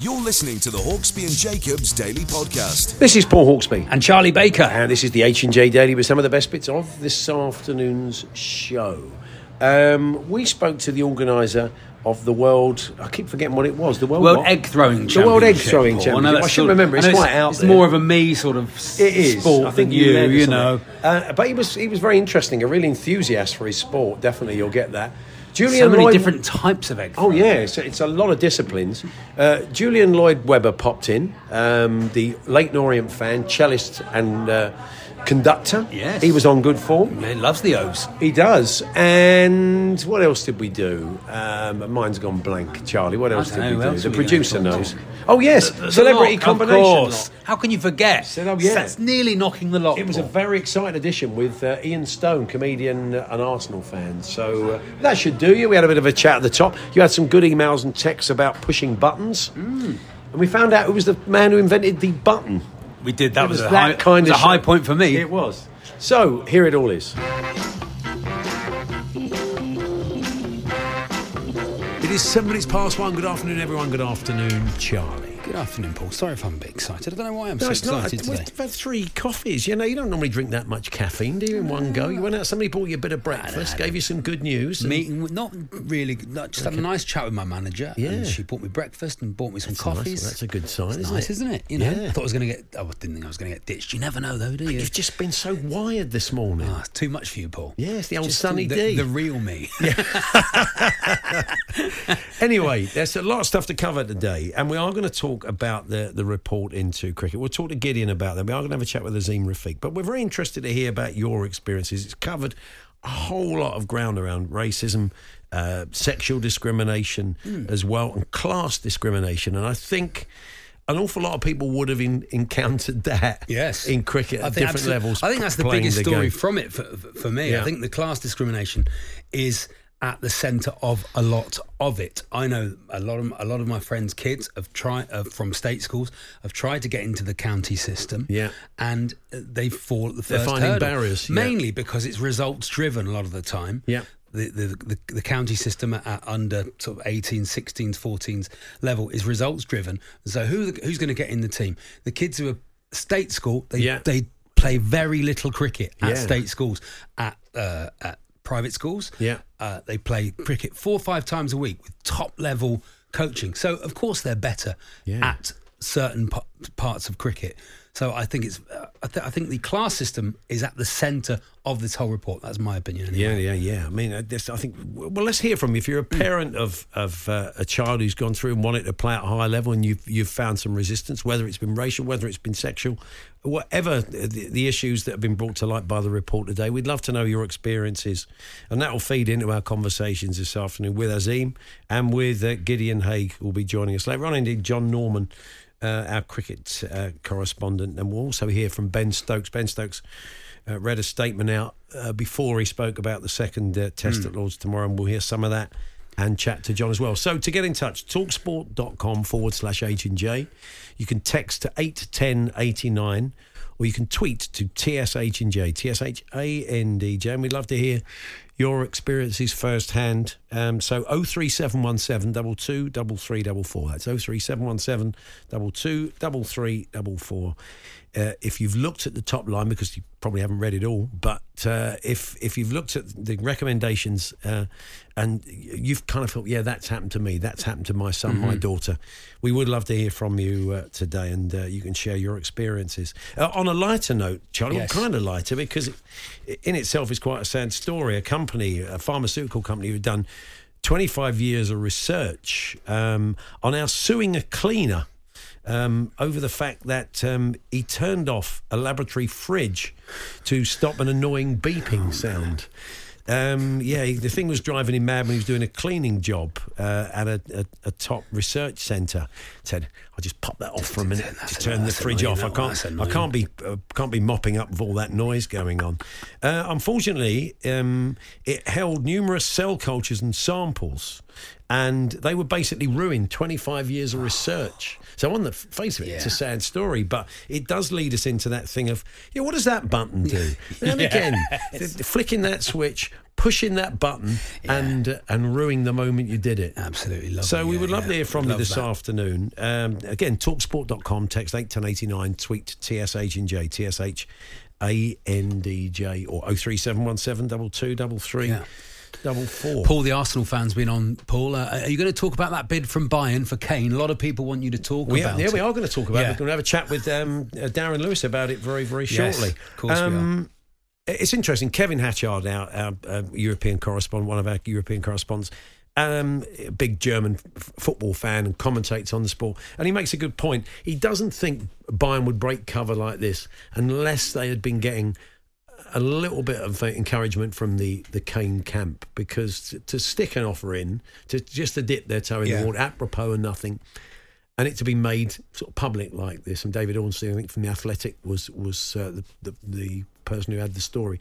You're listening to the Hawksbee and Jacobs Daily Podcast. This is Paul Hawksbee. and Charlie Baker. And this is the H&J Daily with some of the best bits of this afternoon's show. Um, we spoke to the organiser of the World... I keep forgetting what it was. The World, World? Egg Throwing The World Egg Throwing Paul. Championship. know I, should sort of- remember. It's I know quite out It's there. more of a me sort of s- It is. sport I think than you, you, you know. Uh, but he was he was very interesting. A real enthusiast for his sport. Definitely, you'll get that. Julian So many Lloyd, different types of egg Oh yeah, it's, it's a lot of disciplines. Uh, Julian Lloyd Webber popped in, um, the Leyton Orient fan, cellist and uh, conductor. Yes. he was on good form. He loves the O's. He does. And what else did we do? Um, mine's gone blank, Charlie. What else did know, we do? else The are we gonna producer knows. to? Oh yes, The celebrity lot, combination. Of course. lot. How can you forget? Oh, yeah. That's nearly knocking the lot. It was a very exciting edition with uh, Ian Stone, comedian and Arsenal fan. So uh, that should do you. We had a bit of a chat at the top. You had some good emails and texts about pushing buttons. Mm. And we found out who was the man who invented the button. we did. That It was, was a, that high, kind was of a high show. point for me. It was. So here it all is. It is seven minutes past one. Good afternoon, everyone. Good afternoon, Charlie. Good afternoon, Paul. Sorry if I'm a bit excited. I don't know why I'm No, so it's not. excited We've today. had three coffees. You know, you don't normally drink that much caffeine, do you, in one go? You went out, somebody bought you a bit of breakfast, gave you some good news. and- Meeting, with- not really. Not, just had a nice chat with my manager. Yeah. and she bought me breakfast and bought me some That's nice. coffees. That's a good sign, It's isn't nice, it? isn't it? You know, Yeah. I thought I was going to get. I didn't think I was going to get ditched. You never know, though, do you? You've just been so wired this morning. Ah, it's too much for you, Paul. Yeah, it's the old Just Sunny the, D. The real me. Anyway, there's a lot of stuff to cover today, and we are going to talk about the, the report into cricket. We'll talk to Gideon about that. We are going to have a chat with Azeem Rafiq, but we're very interested to hear about your experiences. It's covered a whole lot of ground around racism, uh, sexual discrimination as well, and class discrimination. And I think an awful lot of people would have in, encountered that Yes, in cricket at different levels. I think that's the biggest story game. from it for, for me. Yeah. I think the class discrimination is at the centre of a lot of it. I know a lot of a lot of my friends' kids have tried uh, from state schools have tried to get into the county system. Yeah. and uh, they fall at the 1st They're finding hurdle. barriers, yeah. mainly because it's results driven a lot of the time. Yeah. The, the, the, the county system at, at under sort of 18s, 16s, 14s level is results driven. So who who's going to get in the team? The kids who are state school, they Yeah. they play very little cricket at Yeah. state schools. At uh, at private schools, Yeah. uh, they play cricket four or five times a week with top level coaching. So of course they're better Yeah. at certain p- parts of cricket. So I think it's uh, I, th- I think the class system is at the centre of this whole report. That's my opinion. Anyway. Yeah, yeah, yeah. I mean, I, this, I think. Well, let's hear from you. If you're a parent of of uh, a child who's gone through and wanted to play at a high level, and you've you've found some resistance, whether it's been racial, whether it's been sexual, whatever the, the issues that have been brought to light by the report today, we'd love to know your experiences, and that will feed into our conversations this afternoon with Azim and with uh, Gideon Haigh, who will be joining us later on. Indeed, John Norman. Uh, our cricket uh, correspondent, and we'll also hear from Ben Stokes. Ben Stokes uh, read a statement out uh, before he spoke about the second uh, test at Lords tomorrow, and we'll hear some of that and chat to John as well. So to get in touch, talksport.com forward slash H and J. You can text to 81089 or you can tweet to TSH and J, T-S-H-A-N-D-J. And we'd love to hear your experiences firsthand. Um, so 03717 double two double three double four. That's 03717 double two double three double four. Uh, if you've looked at the top line, because you probably haven't read it all, but uh, if if you've looked at the recommendations uh, and you've kind of thought, yeah, that's happened to me, that's happened to my son, my daughter, we would love to hear from you uh, today, and uh, you can share your experiences. Uh, on a lighter note, Charlie, Yes. kind of lighter because it, in itself is quite a sad story. A company, a pharmaceutical company, who've done 25 years of research um, on our suing a cleaner um, over the fact that um, he turned off a laboratory fridge to stop an annoying beeping sound. Um, yeah, he- the thing was driving him mad when he was doing a cleaning job uh, at a, a, a top research centre. Said, "I'll just pop that off for a minute to turn the fridge annoying, off. I can't, I can't be, uh, can't be mopping up with all that noise going on." Uh, unfortunately, um, it held numerous cell cultures and samples, and they were basically ruined. Twenty-five years of research. So on the face of it, it's a sad story, but it does lead us into that thing of, yeah, what does that button do? And again, flicking that switch, pushing that button, and uh, and ruining the moment you did it. Absolutely lovely. So we yeah, would love yeah. to hear from you this that. afternoon. Um, again, talksport.com, text 81089, tweet TSH and J, TSH A-N-D-J, or 03717 double two double three Yeah. double four. Paul, the Arsenal fan's been on. Paul, uh, are you going to talk about that bid from Bayern for Kane? A lot of people want you to talk We are, about yeah, we are going to talk about Yeah. it. We're going to have a chat with um, uh, Darren Lewis about it very, very Yes, shortly. of course we um, It's interesting. Kevin Hatchard, our, our uh, European correspondent, one of our European correspondents, um, a big German f- football fan and commentates on the sport. And he makes a good point. He doesn't think Bayern would break cover like this unless they had been getting a little bit of uh, encouragement from the, the Kane camp because to, to stick an offer in, to just to dip their toe in Yeah. the water, apropos of nothing, and it to be made sort of public like this. And David Ornstein, I think from the Athletic, was was uh, the, the the person who had the story.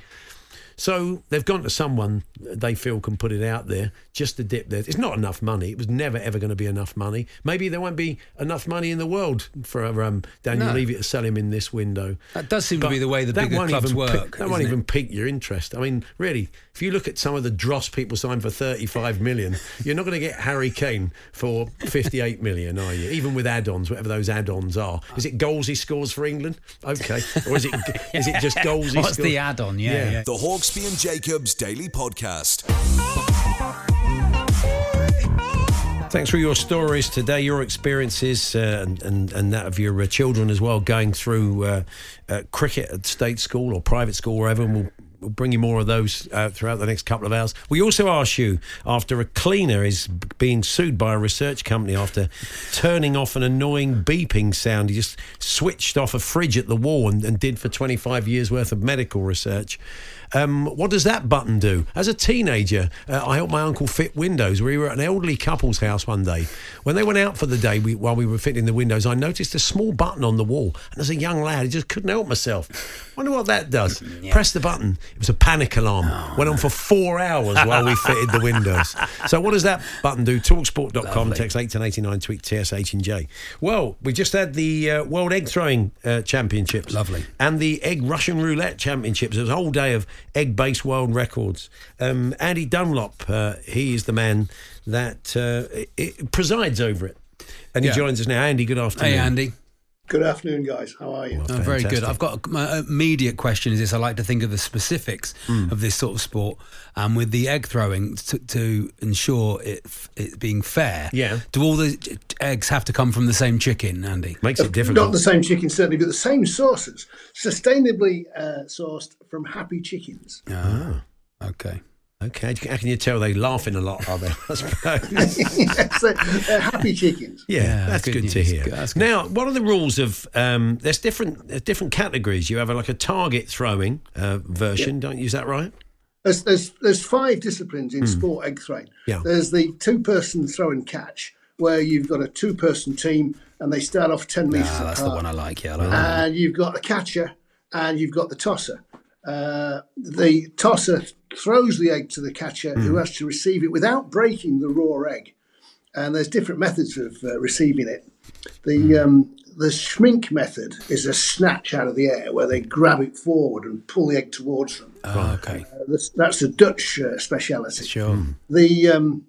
So they've gone to someone they feel can put it out there just to dip there. It's not enough money. It was never ever going to be enough money. Maybe there won't be enough money in the world for um, Daniel No. Levy to sell him in this window. That does seem to be the way the that bigger won't clubs even work. pique- that won't it? even pique your interest. I mean, really, if you look at some of the dross people signed for 35 million, you're not going to get Harry Kane for 58 million, are you? Even with add-ons, whatever those add-ons are. Is it goals he scores for England? Okay, or is it is it just goals he What's scores? the add-on? Yeah, Yeah. yeah. The Hawksbee and Jacobs Daily Podcast. Thanks for your stories today, your experiences, uh, and, and and that of your uh, children as well, going through uh, uh, cricket at state school or private school, wherever. And we'll, we'll bring you more of those uh, throughout the next couple of hours. We also ask you after a cleaner is being sued by a research company after turning off an annoying beeping sound. He just switched off a fridge at the wall and, and did for 25 years worth of medical research. Um, what does that button do? As a teenager, uh, I helped my uncle fit windows. We were at an elderly couple's house one day. When they went out for the day, we, while we were fitting the windows, I noticed a small button on the wall. And as a young lad, I just couldn't help myself. Wonder what that does. Press the button. It was a panic alarm. Went on for four hours while we fitted the windows. So what does that button do? Talksport.com, text 81089, tweet TSH and J. Well, we just had the uh, World Egg Throwing uh, Championships. Lovely. And the Egg Russian Roulette Championships. It was a whole day of egg-based world records. Um, Andy Dunlop, uh, he is the man that uh, presides over it. And he Yeah. joins us now. Andy, good afternoon. Hey, Andy. Good afternoon, guys. How are you? Oh, very good. I've got my immediate question is this: I like to think of the specifics Hmm. of this sort of sport, and with the egg throwing to, to ensure it, it being fair. Yeah. Do all the eggs have to come from the same chicken, Andy? Makes it difficult. Not the same chicken, certainly, but the same sources, sustainably uh, sourced from happy chickens. Ah, okay. Okay, how can you tell they're laughing a lot, are they? I suppose. yes, they're, they're happy chickens. Yeah, Yeah, that's good good, to hear. Good- Now, what are the rules of? Um, there's different there's different categories. You have a, like a target throwing uh, version, don't you? Is that right? There's, there's, there's five disciplines in sport egg throwing. Yeah. There's the two person throw and catch, where you've got a two person team and they start off 10 metres Ah, that's the one I like. Yeah, I like that. and you've got the catcher and you've got the tosser. Uh, the tosser throws the egg to the catcher who has to receive it without breaking the raw egg. And there's different methods of uh, receiving it. The um, the schmink method is a snatch out of the air where they grab it forward and pull the egg towards them. Ah, okay. Uh, that's, that's a Dutch uh, speciality. Sure. The um,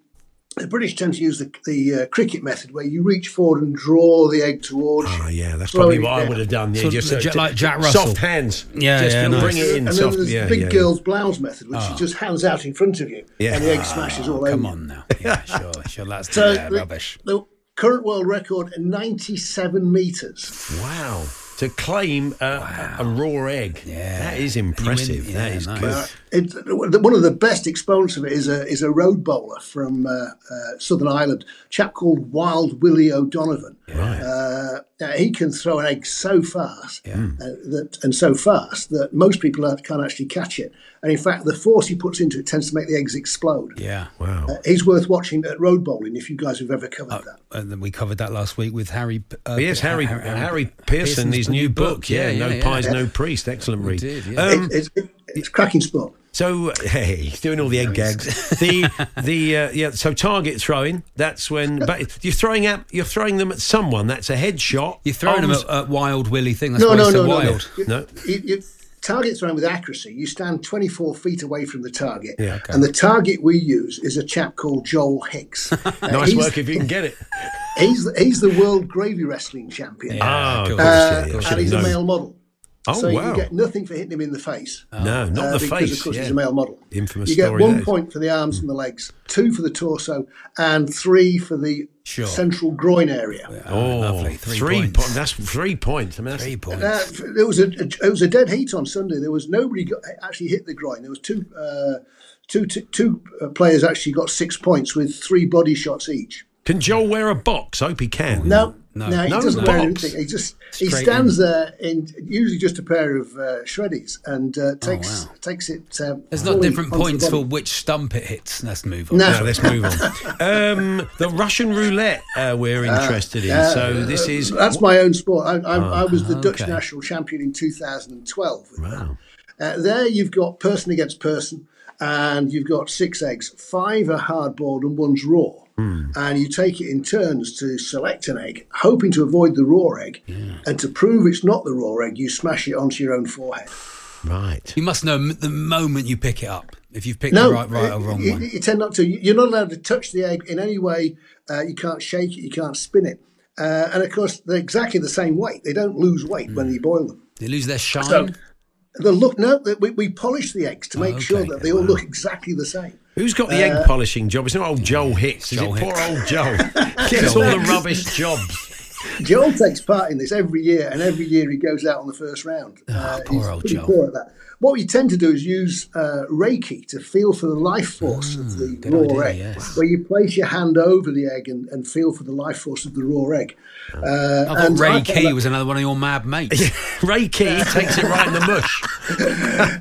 the British tend to use the, the uh, cricket method where you reach forward and draw the egg towards you. Oh, yeah, that's probably what I would have done. Yeah, So, just Ja- uh, like Jack Russell. soft hands. Yeah, just yeah, bring it in. and then there's yeah, the big yeah, yeah. girl's blouse method, which is just hands out in front of you, Yeah. and the egg smashes all over Come on now. Yeah, sure, sure. That's So yeah, the, rubbish. the current world record, 97 metres. Wow. To claim a, a raw egg. Yeah. that is And win- impressive. that yeah, is nice. good. Uh, it, one of the best exponents of it is a is a road bowler from uh, uh, Southern Ireland, a chap called Wild Willie O'Donovan. Right. Uh, now, he can throw an egg so fast uh, that and so fast that most people are- can't actually catch it. And in fact, the force he puts into it tends to make the eggs explode. Yeah. Wow. Uh, he's worth watching at road bowling if you guys have ever covered that. And then we covered that last week with Harry. Uh, Yes, Harry Har- Harry, Har- Pearson, Pearson's his new book. Yeah, no yeah, pies, yeah. no priest. Excellent read. did, yeah. Um, It- it's, it's cracking sport. So hey, he's doing all the egg gags. The the uh, yeah. So target throwing. That's when. But you're throwing at you're throwing them at someone. That's a headshot. You're throwing them at, at Wild Willie thing. That's No, why no, it's so no, no, no. wild. You, No. You, you, target throwing with accuracy. You stand 24 feet away from the target. Yeah, okay. And the target we use is a chap called Joel Hicks. Uh, Nice he's, work if you can get it. He's, he's the world gravy wrestling champion. Yeah, Oh, cool. of course, Uh, yeah, I should and have he's a male model. Oh, so wow. you get nothing for hitting him in the face. No, not uh, the because face. of course yeah. he's a male model. Infamous You get story. one that is. point for the arms and the legs, two for the torso, and three for the Sure. central groin area. Oh, lovely. Three three points. po- That's three points. I mean, that's, Three points. Uh, there was a, it was a dead heat on Sunday. There was nobody got, actually hit the groin. There was two uh, two two two uh, players actually got six points with three body shots each. Can Joel wear a box? I hope he can. No, No. no, he No doesn't box. wear anything. He just he Straight stands there in usually just a pair of uh, shreddies and uh, takes wow. takes it. Uh, There's not different points for which stump it hits. Let's move on. No. No, let's move on. Um, the Russian roulette uh, we're interested in. Uh, so this is That's my own sport. I, I, I was the Dutch national champion in 2012. Wow. Uh, there you've got person against person, and you've got six eggs. Five are hard boiled and one's raw. Hmm. And you take it in turns to select an egg, hoping to avoid the raw egg. And to prove it's not the raw egg, you smash it onto your own forehead. right. You must know the moment you pick it up if you've picked No, the right, right or wrong you, one. you tend not to. You're not allowed to touch the egg in any way. Uh, you can't shake it. You can't spin it. Uh, and of course, they're exactly the same weight. They don't lose weight Hmm. when you boil them. They lose their shine. So the look. No, that we, we polish the eggs to make okay. sure that they all look exactly the same. Who's got the egg polishing job? It's not old Joel Hicks. Is Joel it poor old Joel? Gets all the rubbish jobs. Joel takes part in this every year, and every year he goes out on the first round. Uh, Ah, poor old Joel. poor. What we tend to do is use uh, Reiki to feel for the life force of the raw idea, egg, yes. where you place your hand over the egg and, and feel for the life force of the raw egg. Uh, I thought and Ray I found that- was another one of your mad mates. Reiki takes it right in the mush.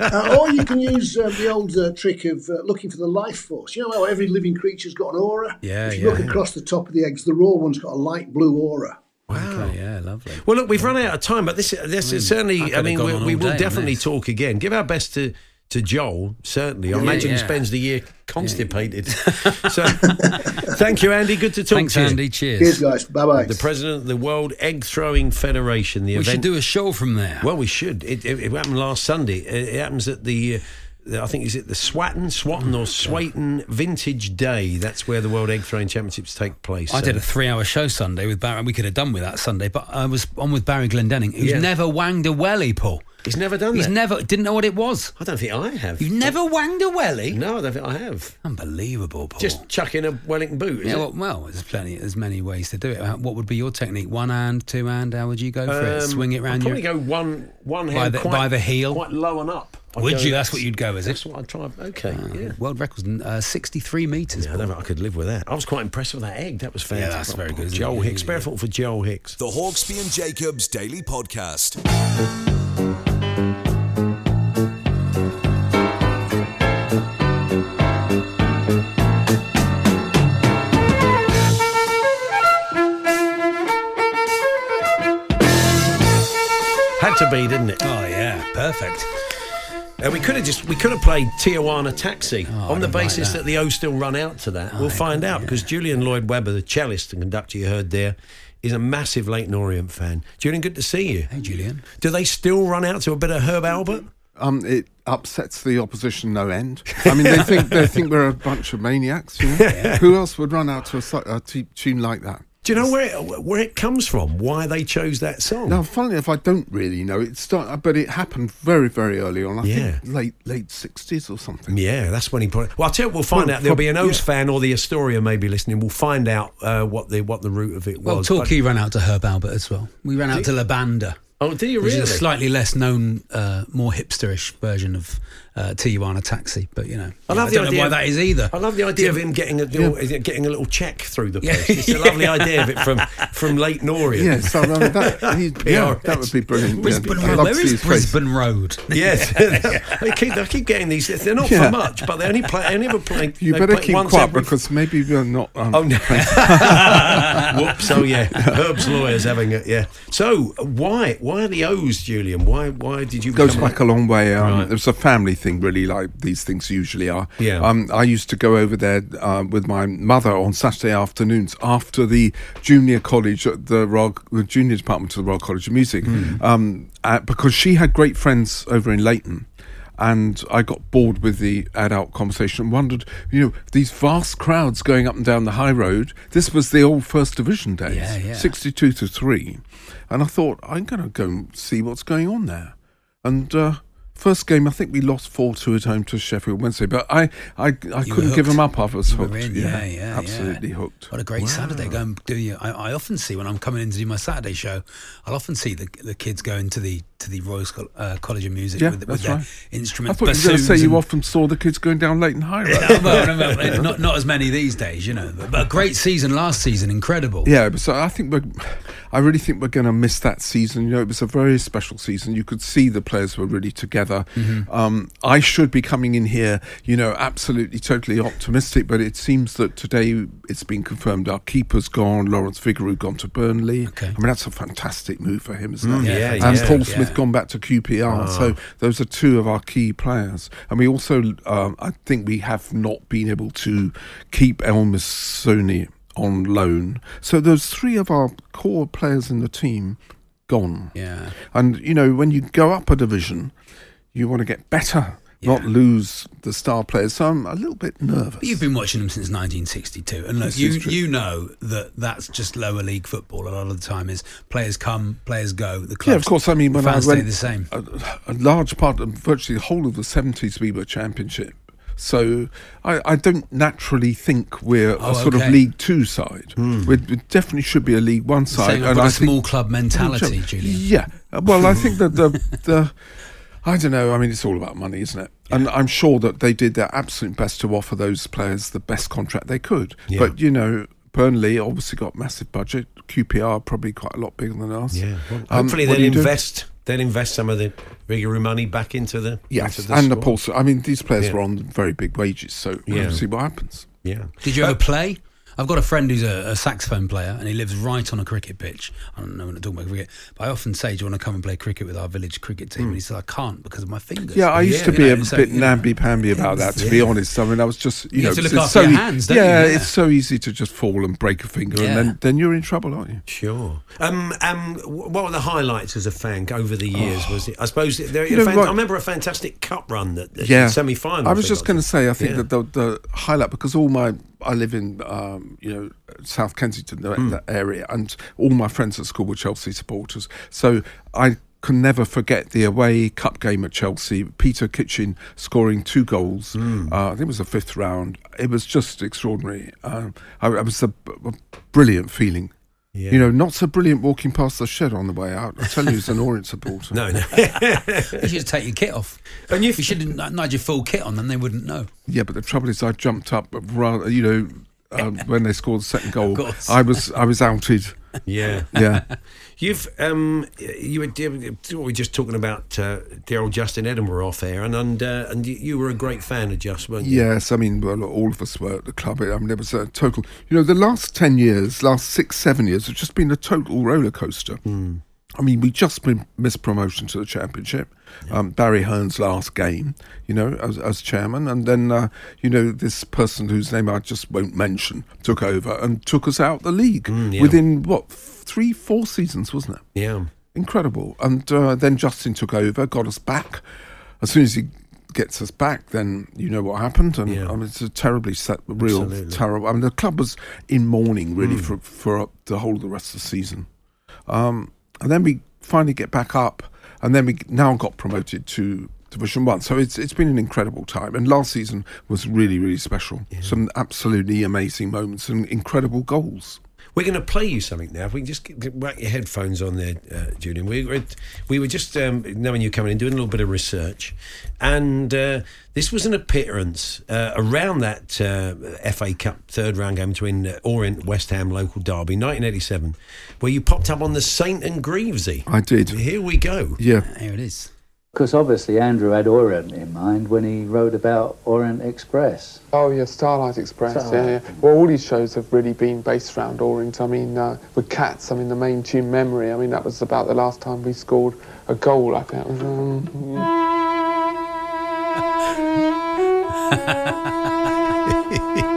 Uh, or you can use uh, the old uh, trick of uh, looking for the life force. You know how every living creature's got an aura? Yeah, If you look yeah. across the top of the eggs, the raw one's got a light blue aura. Okay, yeah, lovely. Well, look, we've run out of time, but this this is certainly. could I mean, we, we will definitely talk again. Give our best to to Joel. Certainly, I imagine he yeah. spends the year constipated. so, thank you, Andy. Good to talk Thanks, to you. Andy. Cheers. Cheers, guys. Bye bye. The president of the World Egg Throwing Federation. The we event. should do a show from there. Well, we should. It, it, it happened last Sunday. It, it happens at the. Uh, I think is it the Swatton, Swatton or Swayton Vintage Day. That's where the World Egg Throwing Championships take place. I So- did a three-hour show Sunday with Barry. We could have done with that Sunday, but I was on with Barry Glendenning, who's Yeah. never wanged a welly, Paul. He's never done He's that. never didn't know what it was. I don't think I have. You've never wanged a welly? No, I don't think I have. Unbelievable, Paul. Just chucking a Wellington boot. Is yeah, it? well, well, there's plenty, there's many ways to do it. What would be your technique? One hand, two hand? How would you go for it? Um, Swing it I'd round probably your. go one one By hand the- quite, by the heel? quite low and up. I'd Would you? That's what you'd go, is it? That's what I'd try. Okay, yeah. World record's uh, 63 metres. Yeah, I don't think I could live with that. I was quite impressed with that egg. That was Yeah, fantastic. that's very good, isn't? Joel Yeah, Hicks. yeah, Barefoot for Joel Hicks. The Hawksbee and Jacobs Daily Podcast. Had to be, didn't it? Oh yeah, perfect. Uh, we could have just we could have played Tijuana Taxi Oh, on the I don't like basis that. that. the O still run out to that. we'll find out because Julian Lloyd Webber, the cellist and conductor you heard there, is a massive Leyton Orient fan. Julian, good to see you. Hey, Julian. Do they still run out to a bit of Herb Alpert? Um, it upsets the opposition no end. I mean, they think they think we're a bunch of maniacs. You know? Who else would run out to a, su- a t- tune like that? Do you know where it, where it comes from? Why they chose that song? Now, funnily enough, I don't really know. It start, but it happened very, very early on. I Yeah. think late late sixties or something. Yeah, that's when he put it. Well, I'll tell you, we'll find Well, out. There'll be an O's yeah. fan or the Astoria maybe listening. We'll find out uh, what the what the root of it was. Well, was. Torquay ran out to Herb Alpert as well. We ran out to La Banda. Oh, do you really? Which is a slightly less known, uh, more hipsterish version of uh, Tijuana Taxi, but you know, I yeah, love I the don't know idea why of- that is either. I love the idea of him getting a little, getting a little check through the Yeah. post. It's a lovely idea of it from from Leyton Orient. Yes, I mean, that, he, yeah, that would be brilliant. Brisbane yeah. Road. love Where to see is his face. Road? Yes, they keep they keep getting these. They're not Yeah. for much, but they only play. They only ever play. You better play keep quiet every- because maybe we're not. Um, Oh no! Whoops! Oh yeah, Herb's lawyers having it. Yeah. So why why are the O's, Julian? Why why did you goes back a long way. Um, Right. It was a family thing, really, like these things usually are. Yeah. Um, I used to go over there uh, with my mother on Saturday afternoons after the junior college, at the Royal, the junior department of the Royal College of Music, Hmm. um, uh, because she had great friends over in Leyton. And I got bored with the adult conversation and wondered, you know, these vast crowds going up and down the high road. This was the old First Division days, Yeah, yeah. 62 to 3. And I thought, I'm going to go and see what's going on there. And uh, first game, I think we lost 4 2 at home to Sheffield Wednesday. But I, I, I couldn't give them up. I was hooked. in, yeah, yeah, Absolutely yeah. hooked. What a great Saturday! Go and do you? I, I often see when I'm coming in to do my Saturday show, I'll often see the the kids going to the to the Royal uh, College of Music Yeah, with, with their right. I instruments. thought you were going to say you often saw the kids going down Leyton High Road. Yeah, no, no, not not as many these days, you know. But, but a great season last season, incredible. Yeah, but so I think we're, I really think we're going to miss that season. You know, it was a very special season. You could see the players were really together. Mm-hmm. Um, I should be coming in here, you know, absolutely, totally optimistic, but it seems that today it's been confirmed our keeper's gone, Lawrence Vigouroux gone to Burnley. Okay. I mean, that's a fantastic move for him, isn't it? yeah, and yeah, Paul yeah. Smith gone back to QPR. So those are two of our key players. And we also, um, I think we have not been able to keep El Mizouni on loan. So those three of our core players in the team gone. Yeah. And you know, when you go up a division, you want to get better, not lose the star players. So I'm a little bit nervous. But you've been watching them since 1962, and look, This you you know that that's just lower league football. A lot of the time is players come, players go. The clubs, yeah, of course. I mean, when I fans went, stay the same. A, a large part of virtually the whole of the 70s, we were championship. So I, I don't naturally think we're Oh, a sort okay. of League Two side. Hmm. We, we definitely should be a League One side. Saying got I a think- small club mentality, Julian. Yeah. Well, I think that the the I don't know. I mean, it's all about money, isn't it? And I'm sure that they did their absolute best to offer those players the best contract they could. Yeah. But you know, Burnley obviously got massive budget. QPR probably quite a lot bigger than us. Yeah. Well, Um, hopefully they'll do you invest. They'll invest some of the Vigouroux money back into the Yes, into the and the squad. Pulse. I mean, these players Yeah. were on very big wages, so Yeah. we'll see what happens. Yeah. Did you ever play? I've got a friend who's a, a saxophone player and he lives right on a cricket pitch. I don't know when I talk about cricket, but I often say, "Do you want to come and play cricket with our village cricket team?" And he says, "I can't because of my fingers." Yeah, I used Yeah, to you be know, a so, bit you know. namby-pamby about that, to be honest. I mean, I was just, you, You know, to look it's after so your e- hands, don't you? yeah, Yeah. it's so easy to just fall and break a finger, Yeah. and then, then you're in trouble, aren't you? Sure. Um, um, what were the highlights as a fan over the years? Was it? I suppose there. You know, fan- right- I remember a fantastic cup run that, that yeah, semi-final. I was just going to say, I think Yeah. that the, the highlight because all my I live in um, you know South Kensington that, that area, and all my friends at school were Chelsea supporters, so I. Can never forget the away cup game at Chelsea. Peter Kitchen scoring two goals. Hmm. Uh, I think it was the fifth round. It was just extraordinary. Um, I, it was a, a brilliant feeling. Yeah. You know, not so brilliant walking past the shed on the way out. I tell you, as an Orient supporter. No, no. You should take your kit off. And you- you should not not have your full kit on, then they wouldn't know. Yeah, but the trouble is, I jumped up rather, you know, um, when they scored the second goal. course. I was I was outed. Yeah. Yeah, You've um, you were we were just talking about uh, dear old Justin Edinburgh off air, and and uh, and you, were a great fan of Just, weren't you? yes. I mean, well, all of us were at the club. I mean, there was a total. You know, the last ten years, last six, seven years, have just been a total roller coaster. I mean, we just missed promotion to the championship. Um, Barry Hearn's last game, you know, as, as chairman, and then uh, you know this person whose name I just won't mention took over and took us out the league yeah. within what three, four seasons, wasn't it? Yeah. incredible. And uh, then Justin took over, got us back. As soon as he gets us back, then you know what happened. And Yeah. I mean, it's a terribly set, real Absolutely. terrible. I mean, the club was in mourning really for for the whole of the rest of the season. Um, and then we finally get back up, and then we now got promoted to Division One. So it's it's been an incredible time. And last season was really really special. Some absolutely amazing moments and incredible goals. We're going to play you something now. If we can just get, whack your headphones on there, uh, Julian. We were, we were just um, knowing you coming in, doing a little bit of research, and uh, this was an appearance uh, around that uh, FA Cup third round game between uh, Orient West Ham local derby, 1987, where you popped up on the Saint and Greavesy. I did. Here we go. Yeah. Here it is. Because obviously Andrew had Orient in mind when he wrote about Orient Express. Oh yeah, Starlight Express. Starlight. Yeah, yeah. Well, all these shows have really been based around Orient. I mean, uh, with Cats, I mean, the main tune "Memory." I mean, that was about the last time we scored a goal. I think. It was, um,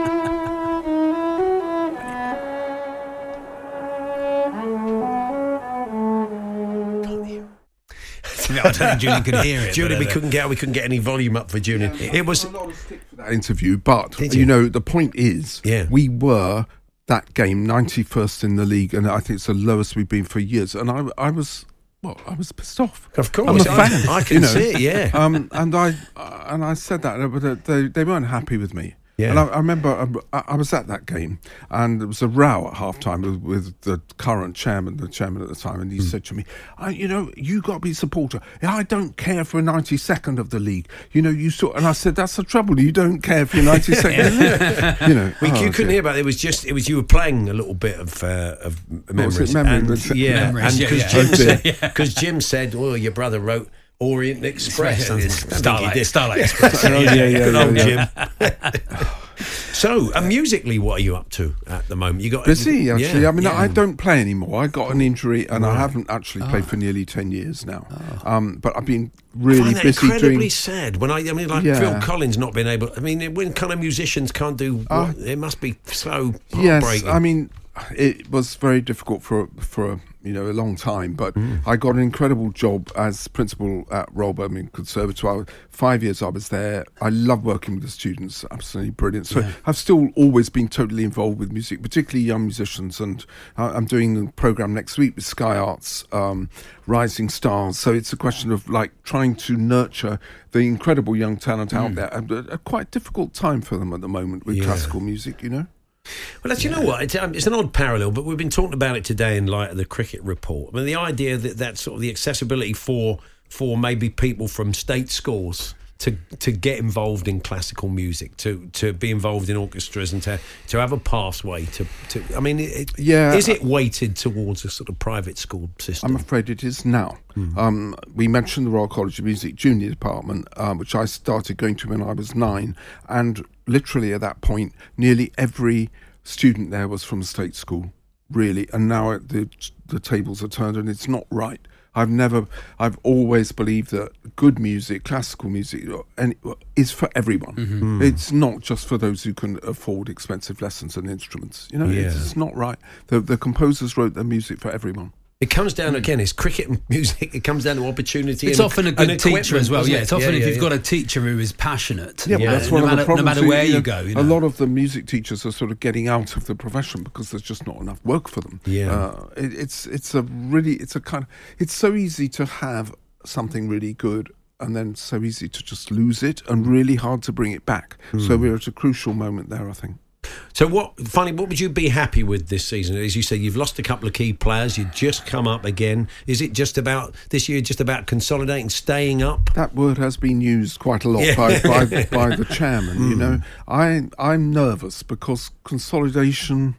I don't think Julian could hear it. Julian, we uh, couldn't get we couldn't get any volume up for Julian. it was a lot of stick for that interview, but you? you? know the point is, Yeah. we were that game 91st in the league, and I think it's the lowest we've been for years. And I, I was, well, I was pissed off. Of course, I'm a I- fan. I can you know. see it, yeah. Um, and I uh, and I said that, but they they weren't happy with me. Yeah. And I, I remember um, I, I was at that game, and there was a row at half time with, with the current chairman, the chairman at the time, and he said to me, I, "You know, you got to be a supporter. I don't care for a ninety second of the league. You know, you saw." And I said, "That's the trouble. You don't care for your ninety second. of the league." You know, We, oh, you couldn't dear. hear about it. It was just it was you were playing a little bit of uh, of memories. was? Memory, and, was it? yeah, Memories, and yeah, because yeah. Jim Oh, said Jim said, "Oh, your brother wrote Orient Express." I don't Starlight, did. Starlight Express. Oh, yeah, yeah, Good yeah, old yeah. Jim. so, uh, musically, what are you up to at the moment? You got Busy, actually. Yeah, I mean, yeah. I don't play anymore. I got an injury, and I haven't actually played for nearly ten years now. Oh. Um, but I've been I really find that busy incredibly doing. sad. When I, I mean, like Yeah. Phil Collins not being able. I mean, when kind of musicians can't do, Uh, what, it must be so heartbreaking. Yes, heartbreaking. I mean, it was very difficult for for you know a long time, but Mm. I got an incredible job as principal at Royal Birmingham Conservatoire. Five years I was there. I love working with the students, absolutely brilliant. So I've still always been totally involved with music, particularly young musicians, and I'm doing a program next week with Sky Arts, um, Rising Stars. So it's a question of like trying to nurture the incredible young talent out there. And a, a quite difficult time for them at the moment with Mm. Yeah. classical music, you know. Well, that's, you know what? It's, um, it's an odd parallel, but we've been talking about it today in light of the cricket report. I mean, the idea that that sort of the accessibility for for maybe people from state schools to to get involved in classical music, to to be involved in orchestras, and to to have a pathway to. to I mean, it, Yeah. is it weighted towards a sort of private school system? I'm afraid it is now. Um, we mentioned the Royal College of Music Junior Department, um, which I started going to when I was nine, and literally at that point, nearly every student there was from a state school, really. And now the the tables are turned, and it's not right. I've never, I've always believed that good music, classical music, uh, and uh, is for everyone. Mm-hmm. Mm. It's not just for those who can afford expensive lessons and instruments. You know, it's, Yeah. it's not right. The the composers wrote their music for everyone. It comes down again. It's cricket and music. It comes down to opportunity. It's and- often a good teacher as well. Yeah, it? it's often if yeah, you've yeah. got a teacher who is passionate. Yeah, but Yeah. that's no one matter, the problems. No matter where you, know, go, you a lot of the music teachers are sort of getting out of the profession because there's just not enough work for them. Yeah. uh, it, it's it's a really it's a kind of it's so easy to have something really good and then so easy to just lose it and really hard to bring it back. So Hmm. we're at a crucial moment there, I think. So what? finally, what would you be happy with this season? As you say, you've lost a couple of key players. You just come up again. Is it just about this year? Just about consolidating, staying up? That word has been used quite a lot Yeah. by, by, by the chairman. You know, hmm. I I'm nervous because consolidation.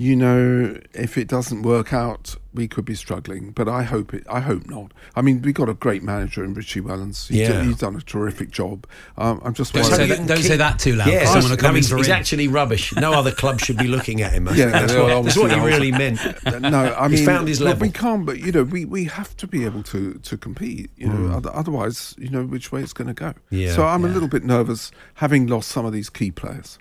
You know, if it doesn't work out, we could be struggling. But I hope it. I hope not. I mean, we got a great manager in Richie Wellens. He's, Yeah. he's done a terrific job. Um, I'm just Don't say that- don't say that too loud. Yeah, someone will no, come he's, he's actually rubbish. No other club should be looking at him. I Yeah, that's, what, that's what he really meant. no, I mean, He's found his look, level. we can't. But you know, we, we have to be able to to compete. You know, Oth- otherwise, you know, which way it's going to go. Yeah. so I'm a little bit nervous having lost some of these key players.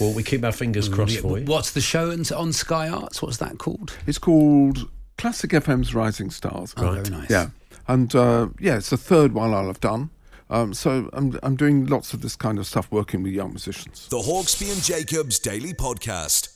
Well, we keep our fingers crossed for you. What's the show on- on Sky Arts? What's that called? It's called Classic FM's Rising Stars. Oh, very nice. Yeah, and uh, yeah, it's the third one I'll have done. Um, so I'm I'm doing lots of this kind of stuff, working with young musicians. The Hawksbee and Jacobs Daily Podcast.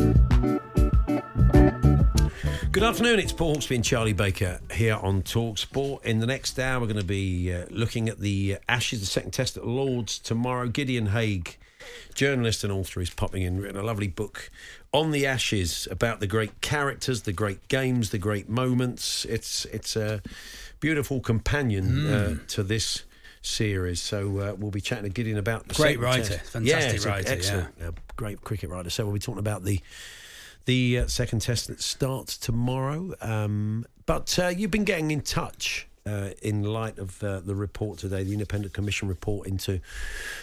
Good afternoon, it's Paul Hawksbee and Charlie Baker here on Talk Sport. In the next hour, we're going to be uh, looking at the uh, Ashes, the second test at Lords tomorrow. Gideon Haigh, journalist and author, is popping in, written a lovely book on the Ashes about the great characters, the great games, the great moments. It's it's a beautiful companion uh, to this series. So uh, we'll be chatting to Gideon about the Great writer, test. fantastic yeah, writer, yeah. excellent, uh, great cricket writer. So we'll be talking about the the uh, second test that starts tomorrow. Um, but uh, you've been getting in touch. Uh, in light of uh, the report today, the Independent Commission report into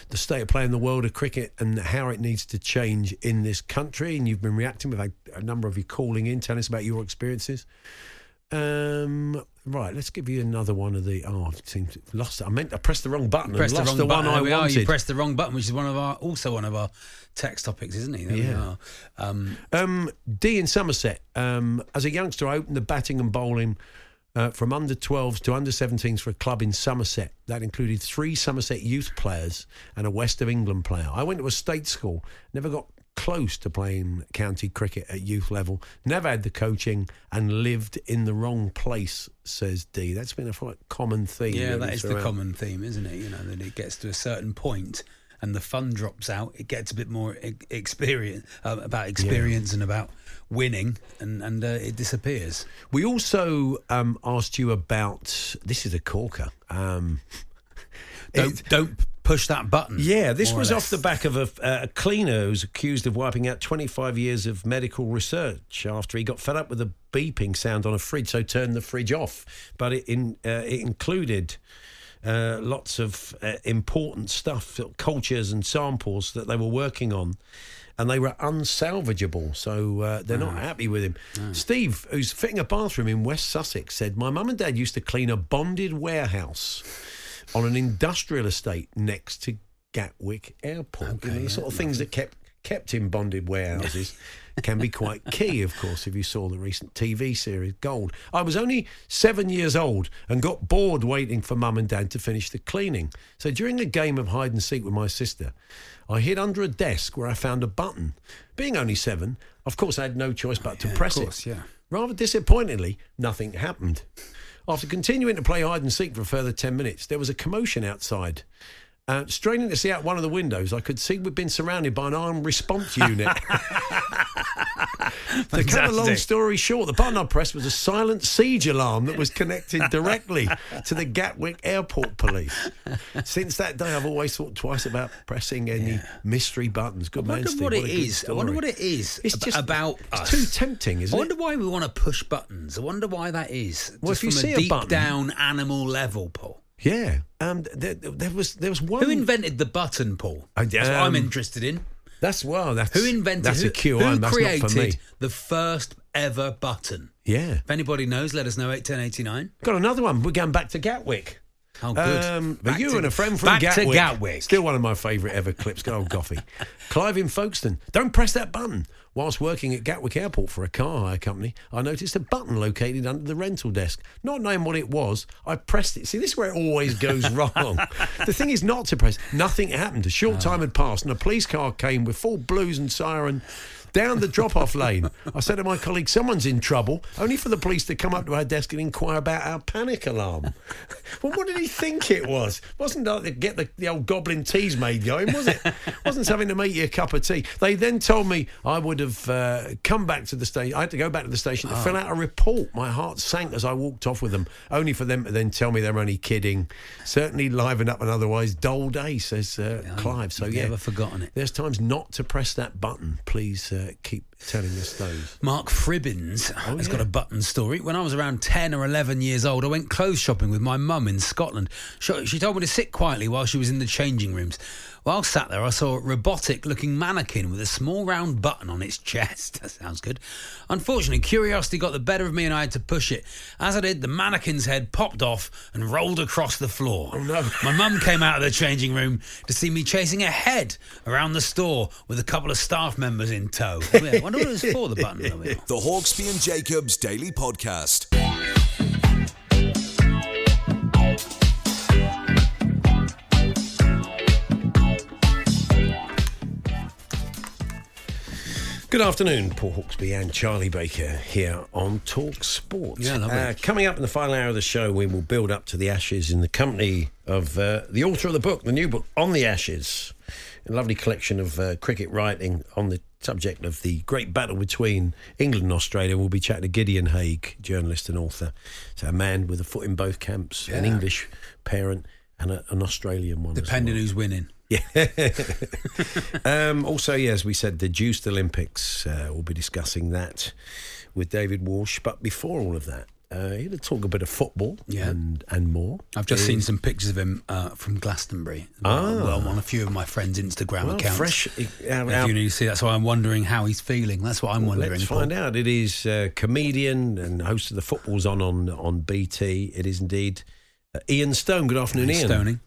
the state of play in the world of cricket and how it needs to change in this country, and you've been reacting. We've had a number of you calling in, telling us about your experiences. Um, right, let's give you another one of the. Oh, I've seemed to- lost it. I meant I pressed the wrong button. Pressed the wrong the button. one I we are. You pressed the wrong button, which is one of our also one of our text topics, isn't he? There we Yeah. are. Um, Um, D in Somerset. Um, as a youngster, I opened the batting and bowling uh, from under 12s to under 17s for a club in Somerset. That included three Somerset youth players and a West of England player. I went to a state school, never got close to playing county cricket at youth level, never had the coaching, and lived in the wrong place, says D. That's been a quite common theme. yeah, really that is the common theme, isn't it? You know, that it gets to a certain point and the fun drops out. It gets a bit more experience uh, about experience and about winning, and and uh, it disappears. We also um, asked you about this is a corker. Um, Don't don't push that button. Yeah, this was off the back of a, a cleaner who's accused of wiping out 25 years of medical research after he got fed up with the beeping sound on a fridge, so turned the fridge off. But it in, uh, it included. Uh, lots of uh, important stuff, cultures and samples that they were working on, and they were unsalvageable. So uh, they're not happy with him. Steve, who's fitting a bathroom in West Sussex, said, "My mum and dad used to clean a bonded warehouse on an industrial estate next to Gatwick Airport. you know, the sort of things that kept kept in bonded warehouses can be quite key, of course, if you saw the recent TV series Gold. I was only seven years old and got bored waiting for mum and dad to finish the cleaning. So during a game of hide and seek with my sister, I hid under a desk where I found a button. Being only seven, of course, I had no choice but to press course, it. yeah. Rather disappointingly, nothing happened. After continuing to play hide and seek for a further 10 minutes, there was a commotion outside. Uh, straining to see out one of the windows, I could see we'd been surrounded by an armed response unit. to cut a long story short, the button I pressed was a silent siege alarm that was connected directly to the Gatwick Airport Police. Since that day, I've always thought twice about pressing any mystery buttons. Good I man, wonder Steve. what a it is. I wonder what it is It's ab- just about it's us. too tempting, isn't I it? wonder why we want to push buttons. I wonder why that is. Well, Just if you from see a a deep button- down animal level, Paul. Yeah, um, there, there was there was one. Who invented the button, Paul? I- That's what I'm um, interested in. That's wow. That's Who invented? That's who, a QI. Who that's created not for me. the first ever button? Yeah. If anybody knows, let us know. Eight ten eighty nine. Got another one. We're going back to Gatwick. Oh, good. Um, but you to- and a friend from back to Gatwick. Gatwick. Still one of my favourite ever clips. Go old Goffy. Clive in Folkestone. Don't press that button. Whilst working at Gatwick Airport for a car hire company, I noticed a button located under the rental desk. Not knowing what it was, I pressed it. See, this is where it always goes wrong. the thing is not to press. Nothing happened. A short time had passed, and a police car came with full blues and siren. Down the drop off lane, I said to my colleague, Someone's in trouble, only for the police to come up to our desk and inquire about our panic alarm. well, what did he think it was? Wasn't like to get the, the old Goblin Teasmade going, was it? Wasn't something to make you a cup of tea. They then told me I would have uh, come back to the station. I had to go back to the station to fill out a report. My heart sank as I walked off with them, only for them to then tell me they're only kidding. Certainly liven up an otherwise dull day, says uh, Clive. So, yeah. never forgotten it. There's times not to press that button. Please uh, keep telling us those. Mark Fribbins Oh, has got a button story. When I was around 10 or 11 years old, I went clothes shopping with my mum in Scotland. She she told me to sit quietly while she was in the changing rooms. While sat there, I saw a robotic looking mannequin with a small round button on its chest. That sounds good. Unfortunately, curiosity got the better of me and I had to push it. As I did, the mannequin's head popped off and rolled across the floor. Oh, no. My mum came out of the changing room to see me chasing a head around the store with a couple of staff members in tow. Yeah, I wonder what it was for, the button. on the. The Hawksbee and Jacobs Daily Podcast. Good afternoon, Paul Hawksbee and Charlie Baker here on Talk Sport. Yeah, lovely. Uh, coming up in the final hour of the show, we will build up to the Ashes in the company of uh, the author of the book, the new book, On the Ashes. A lovely collection of uh, cricket writing on the subject of the great battle between England and Australia. We'll be chatting to Gideon Haigh, journalist and author. So a man with a foot in both camps, an English parent and a, an Australian one. Depending well. who's winning. Yeah. um, also, yeah, as we said, the Juiced Olympics. Uh, we'll be discussing that with David Walsh. But before all of that, uh, here to talk a bit of football Yeah. and, and more. I've just is- seen some pictures of him uh, from Glastonbury. Ah. Well, on a few of my friends' Instagram Well, accounts. fresh. uh, If you need to see that, so I'm wondering how he's feeling. That's what I'm wondering. Let's Paul. find out. It is uh, comedian and host of the Football's on on on BT. It is indeed uh, Ian Stone. Good afternoon, Ian. Stoning.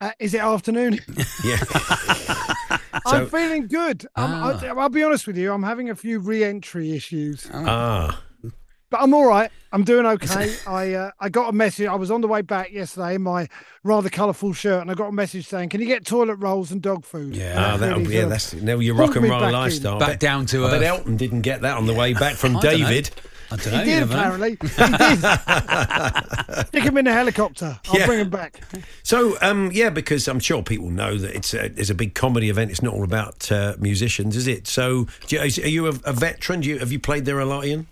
Uh, is it afternoon? Yeah. I'm feeling good. Um, Ah. I, I'll be honest with you. I'm having a few re-entry issues, ah. But I'm all right. I'm doing okay. I uh, I got a message. I was on the way back yesterday in my rather colourful shirt, and I got a message saying, "Can you get toilet rolls and dog food?" Yeah. Ah, that'll, be yeah, that's now your rock and roll back lifestyle. I Back bet- down to I bet. Elton didn't get that on the way back from I don't know. David. I don't He know. did apparently. He did. Stick him in a helicopter. I'll Yeah. bring him back. So, um, yeah, because I'm sure people know that it's a, it's a big comedy event. It's not all about uh, musicians, is it? So, do you, is- are you a, a veteran? Do you, have you played there a lot, Ian?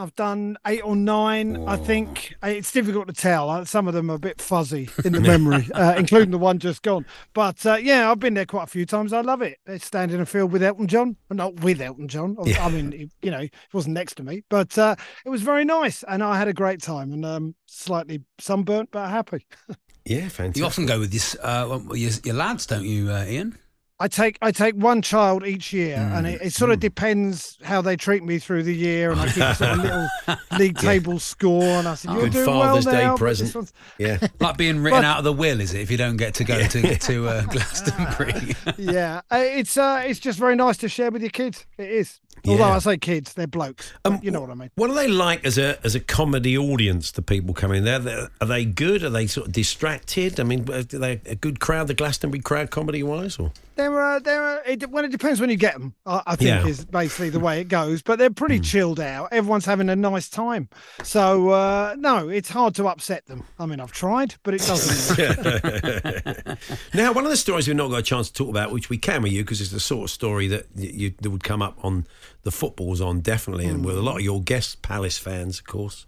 I've done eight or nine. I think Uh, it's difficult to tell. Uh, Some of them are a bit fuzzy in the memory, uh, including the one just gone. But uh, yeah, I've been there quite a few times. I love it. It's standing in a field with Elton John, well, not with Elton John. I- Yeah. I mean, he- you know, he wasn't next to me, but uh, it was very nice, and I had a great time. And um, slightly sunburnt, but happy. Yeah, fantastic. You often go with your, uh, your, your lads, don't you, uh, Ian? I take I take one child each year, and it, it sort of depends how they treat me through the year, and I keep a sort of little league table score, and I said, "You're Good doing Father's well Day now, but present. this one's- Yeah. Like being written But- out of the will, is it? If you don't get to go to to uh, Glastonbury. yeah, uh, it's uh, it's just very nice to share with your kids. It is. Although I say kids, they're blokes. but you know what I mean. What are they like as a as a comedy audience? The people coming there, They're- are they good? Are they sort of distracted? I mean, are they a good crowd, the Glastonbury crowd, comedy wise, or They're uh, they're uh, it, well, it depends when you get them. I, I think Yeah. is basically the way it goes. But they're pretty chilled out. Everyone's having a nice time. So uh, no, it's hard to upset them. I mean, I've tried, but it doesn't. work. now, one of the stories we've not got a chance to talk about, which we can with you, because it's the sort of story that you, that would come up on the footballs on definitely, and with a lot of your guests, Palace fans, of course,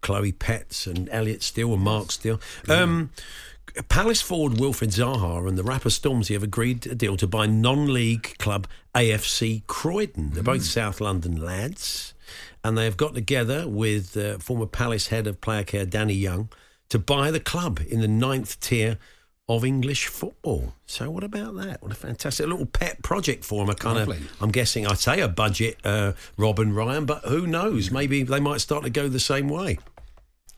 Chloe Petts and Elliot Steel and Mark Steel. Um, Palace forward Wilfried Zaha and the rapper Stormzy have agreed a deal to buy non-league club AFC Croydon. They're both South London lads, and they have got together with uh, former Palace head of player care Danny Young to buy the club in the ninth tier of English football. So what about that? What a fantastic little pet project for them. A kind Lovely. of, I'm guessing, I'd say a budget, uh, Rob and Ryan, but who knows? Maybe they might start to go the same way.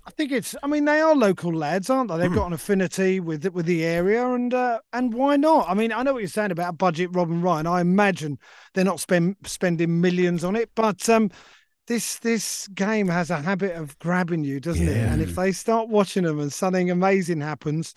I think it's. I mean, they are local lads, aren't they? They've got an affinity with with the area, and uh, and why not? I mean, I know what you're saying about budget, Rob and Ryan. I imagine they're not spend, spending millions on it, but um, this this game has a habit of grabbing you, doesn't it? And if they start watching them and something amazing happens,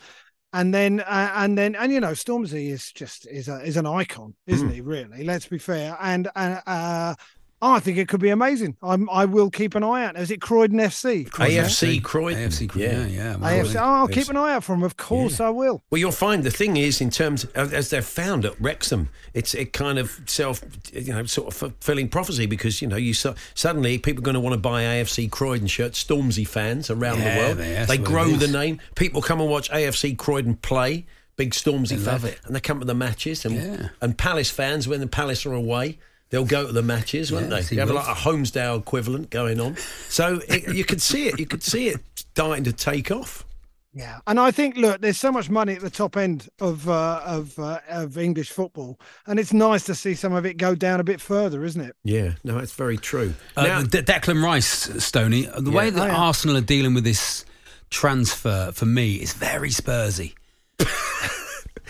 and then uh, and then and you know, Stormzy is just is a is an icon, isn't Hmm. he? Really, let's be fair. And uh, uh, Oh, I think it could be amazing. I'm I will keep an eye out. Is it Croydon FC? AFC Croydon. AFC Croydon, yeah, yeah. AFC. Oh, I'll keep an eye out for them. Of course, I will. Well, you'll find the thing is, in terms of, as they're found at Wrexham, it's it kind of self, you know, sort of fulfilling prophecy because you know you su- suddenly people are going to want to buy AFC Croydon shirts. Stormzy fans around Yeah, the world, they- they grow the name. People come and watch AFC Croydon play. Big Stormzy They fans, love it. and they come to the matches. And Yeah. and Palace fans, when the Palace are away. They'll go to the matches, won't Yeah, they? see You have Will. like a Holmesdale equivalent going on, so it, you could see it. You could see it starting to take off. Yeah, and I think look, there's so much money at the top end of uh, of uh, of English football, and it's nice to see some of it go down a bit further, isn't it? Yeah, no, it's very true. Uh, Now- De- Declan Rice, Stony, the way that Oh. Arsenal are dealing with this transfer for me is very Spursy.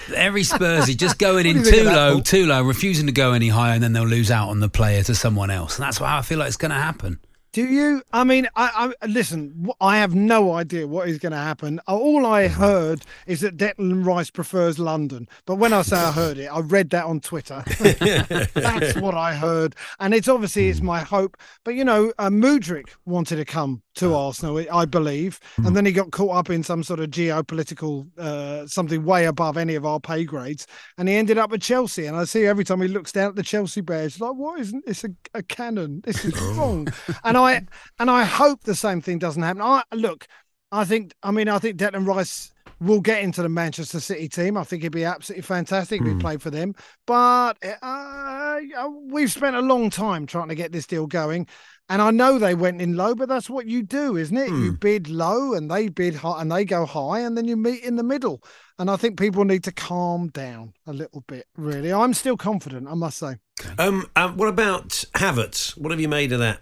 Very Spursy, just going in too that, low, too low, refusing to go any higher, and then they'll lose out on the player to someone else. And that's how I feel like it's going to happen. Do you? I mean, I, I listen. I have no idea what is going to happen. Uh, all I mm-hmm. heard is that Declan Rice prefers London. But when I say I heard it, I read that on Twitter. That's what I heard, and it's obviously it's mm. my hope. But you know, uh, Mudryk wanted to come to Arsenal, I believe, and then he got caught up in some sort of geopolitical uh, something way above any of our pay grades, and he ended up at Chelsea. And I see every time he looks down at the Chelsea Bears, like, what isn't this a, a cannon? This is wrong. and I and I hope the same thing doesn't happen. I look, I think, I mean, I think Declan Rice will get into the Manchester City team. I think he'd be absolutely fantastic if he played for them. But uh, we've spent a long time trying to get this deal going. And I know they went in low, but that's what you do, isn't it? You bid low and they bid high and they go high and then you meet in the middle. And I think people need to calm down a little bit, really. I'm still confident, I must say. Um, um, what about Havertz? What have you made of that?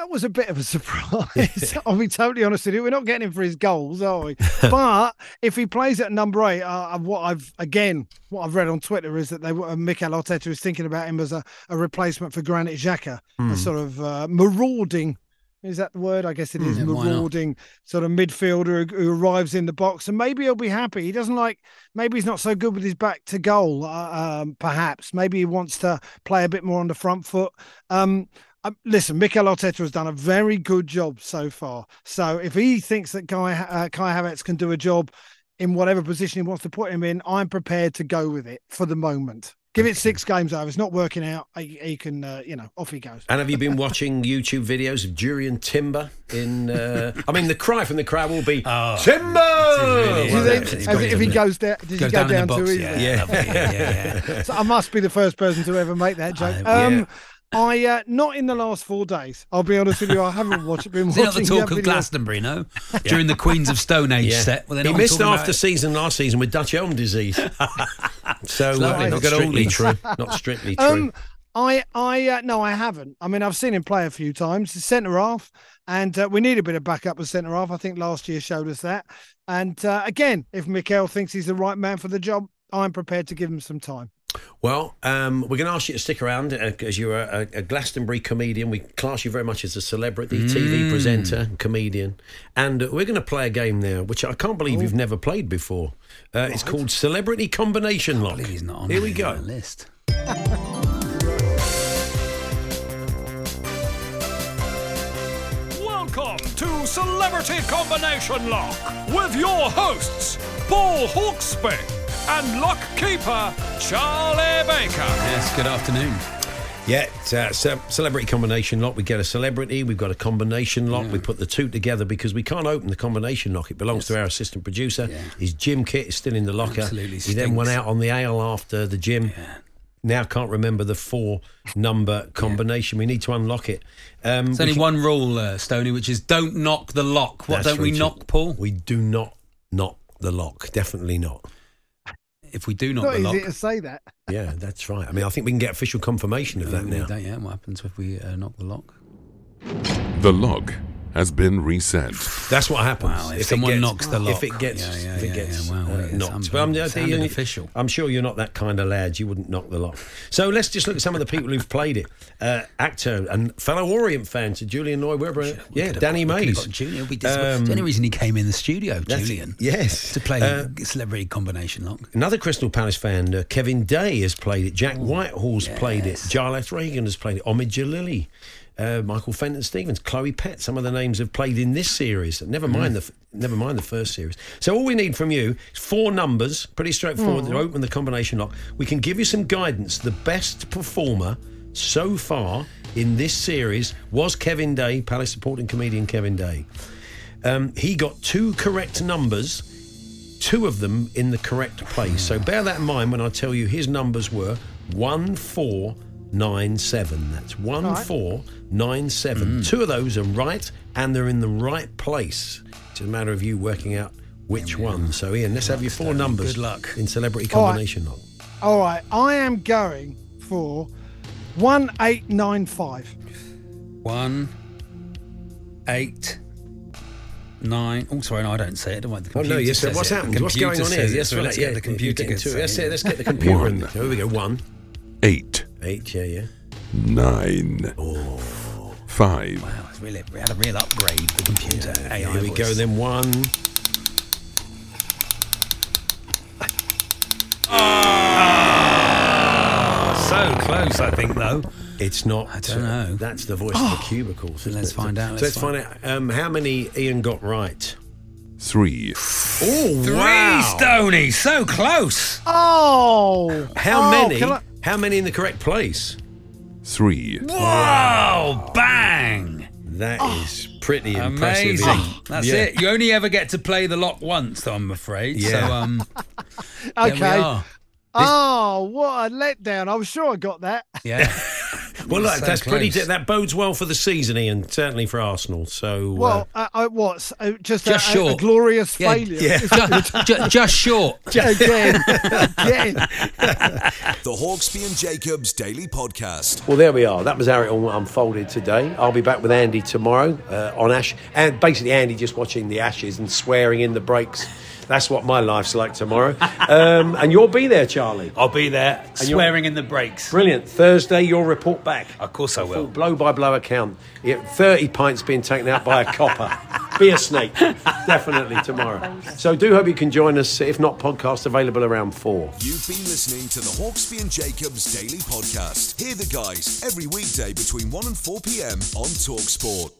That was a bit of a surprise. I'll be totally honest with you. We're not getting him for his goals, are we? but if he plays at number eight, uh, what I've again, what I've read on Twitter is that they uh, Mikel Arteta is thinking about him as a, a replacement for Granit Xhaka, Hmm. a sort of uh, marauding. Is that the word? I guess it is Yeah, marauding sort of midfielder who, who arrives in the box, and maybe he'll be happy. He doesn't like. Maybe he's not so good with his back to goal. Uh, um, perhaps maybe he wants to play a bit more on the front foot. Um, um, listen, Mikel Arteta has done a very good job so far. So if he thinks that Guy uh, Kai Havertz can do a job in whatever position he wants to put him in, I'm prepared to go with it for the moment. Give it six games over. It's not working out. He, he can, uh, you know, off he goes. And have you been watching YouTube videos of Jurrien Timber in? Uh, I mean, the cry from the crowd will be Timber. Do you Well, think- that's- as if he goes down, does Go he go down in the down, box, too yeah. easily? Yeah. Lovely, yeah, yeah, yeah. So I must be the first person to ever make that joke. I- um, yeah. I uh, not in the last four days. I'll be honest with you. I haven't watched. Been Is it not watching the talk of video. Glastonbury, no? During the Queens of Stone Age Yeah. set. Well, they're he missed talking half about the season last season with Dutch elm disease. so lovely. uh, not Look at all strictly true. Not strictly true. Um, I, I, uh, no, I haven't. I mean, I've seen him play a few times. He's centre half, and uh, we need a bit of backup at centre half. I think last year showed us that. And uh, again, if Mikel thinks he's the right man for the job, I'm prepared to give him some time. Well, um, we're going to ask you to stick around because you're a, a Glastonbury comedian. We class you very much as a celebrity, TV presenter, comedian. And uh, we're going to play a game now, which I can't believe you've never played before. Uh, It's called Celebrity Combination Lock. he's not on Here we my go. list. Welcome to Celebrity Combination Lock with your hosts, Paul Hawksbee and lock keeper Charlie Baker. Yes, good afternoon. Yeah, it's, uh, celebrity combination lock. We get a celebrity, we've got a combination lock. We put the two together because we can't open the combination lock. It belongs to our assistant producer. His gym kit is still in the locker. Absolutely he then went out on the ale after the gym. Now can't remember the four number combination. We need to unlock it. Um, There's only can- one rule, uh, Stoney, which is don't knock the lock. What That's don't we very knock. Paul? We do not knock the lock. Definitely not. If we do knock Not the easy to say that. Yeah, that's right. I mean, I think we can get official confirmation of that now. yeah, what happens if we uh, knock the lock? The log has been reset. That's what happens. Wow, if someone knocks the lock, If it lock. gets, Yeah, yeah, if it yeah, gets yeah. Wow, uh, it's knocked. But I'm, unbelievable. you, official. I'm sure you're not that kind of lad. You wouldn't knock the lock. So let's just look at some of the people who've played it. Uh, actor and fellow Orient fan to Julian Lloyd Webber. Yeah, Danny We could've Mays. got Julian. We dis- Um, the only reason he came in the studio, Julian. yes. To play Uh, celebrity combination lock. Another Crystal Palace fan, uh, Kevin Day, has played it. Jack Whitehall's played it. Giles Reagan has played it. Omid Djalili. Uh, Michael Fenton Stevens, Chloe Pett, some of the names have played in this series. Never mind the never mind the first series. So all we need from you is four numbers, pretty straightforward. Mm. To open the combination lock, we can give you some guidance. The best performer so far in this series was Kevin Day, Palace supporting comedian Kevin Day. Um, he got two correct numbers two of them in the correct place. So bear that in mind when I tell you his numbers were 1497. That's 1497. Mm. Two of those are right and they're in the right place. It's a matter of you working out which one. So, Ian, let's have your four numbers. Good luck. In celebrity All right. combination lock. All right, I am going for one eight nine five. One, eight, nine. Oh, sorry, no, I don't say it. Don't want the computer. Oh, no, yes, sir. says What's it. happened? What's going on here? Yes, so let's yeah, get the computer getting to to it. say Let's, it. say- let's get the computer One. in. there. Here we go. One. Eight, Eight, yeah, yeah. nine, Oh. five, Wow, it's really, we had a real upgrade. The computer AI. Here we voice. go. Then one. So close, I think, though. It's not. I don't know. That's the voice of the cubicles. isn't Let's it? find out, So let's let's find out um, how many Ian got right. three, Oh, Three, wow! Stoney. So close. Oh, How oh, many? Can I- How many in the correct place? three, Whoa! Bang! That is pretty impressive. Amazing. Ian. That's Yeah. it. You only ever get to play the lock once, though, I'm afraid. Yeah. So, um, Okay. Oh, what a letdown! I was sure I got that. Yeah. Well, look, So that's pretty. That bodes well for the season, Ian. Certainly for Arsenal. So, Well, uh, I, what's uh, just, Just a, a- short. a glorious Yeah, failure? yeah. Is that what Ju- ju- just short. you're- again, again. The Hawksbee and Jacobs Daily Podcast. Well, there we are. That was how it all unfolded today. I'll be back with Andy tomorrow uh, on Ash, and basically Andy just watching the Ashes and swearing in the breaks. That's what my life's like tomorrow. Um, and you'll be there, Charlie. I'll be there, And swearing in the breaks. Brilliant. Thursday, you'll report back. Of course I Full will. blow by blow account. Yeah, 30 pints being taken out by a copper. Be a snake. Definitely tomorrow. So do hope you can join us. If not, podcast available around four. You've been listening to the Hawksbee and Jacobs Daily Podcast. Hear the guys every weekday between 1 and 4 p.m. on Talksport.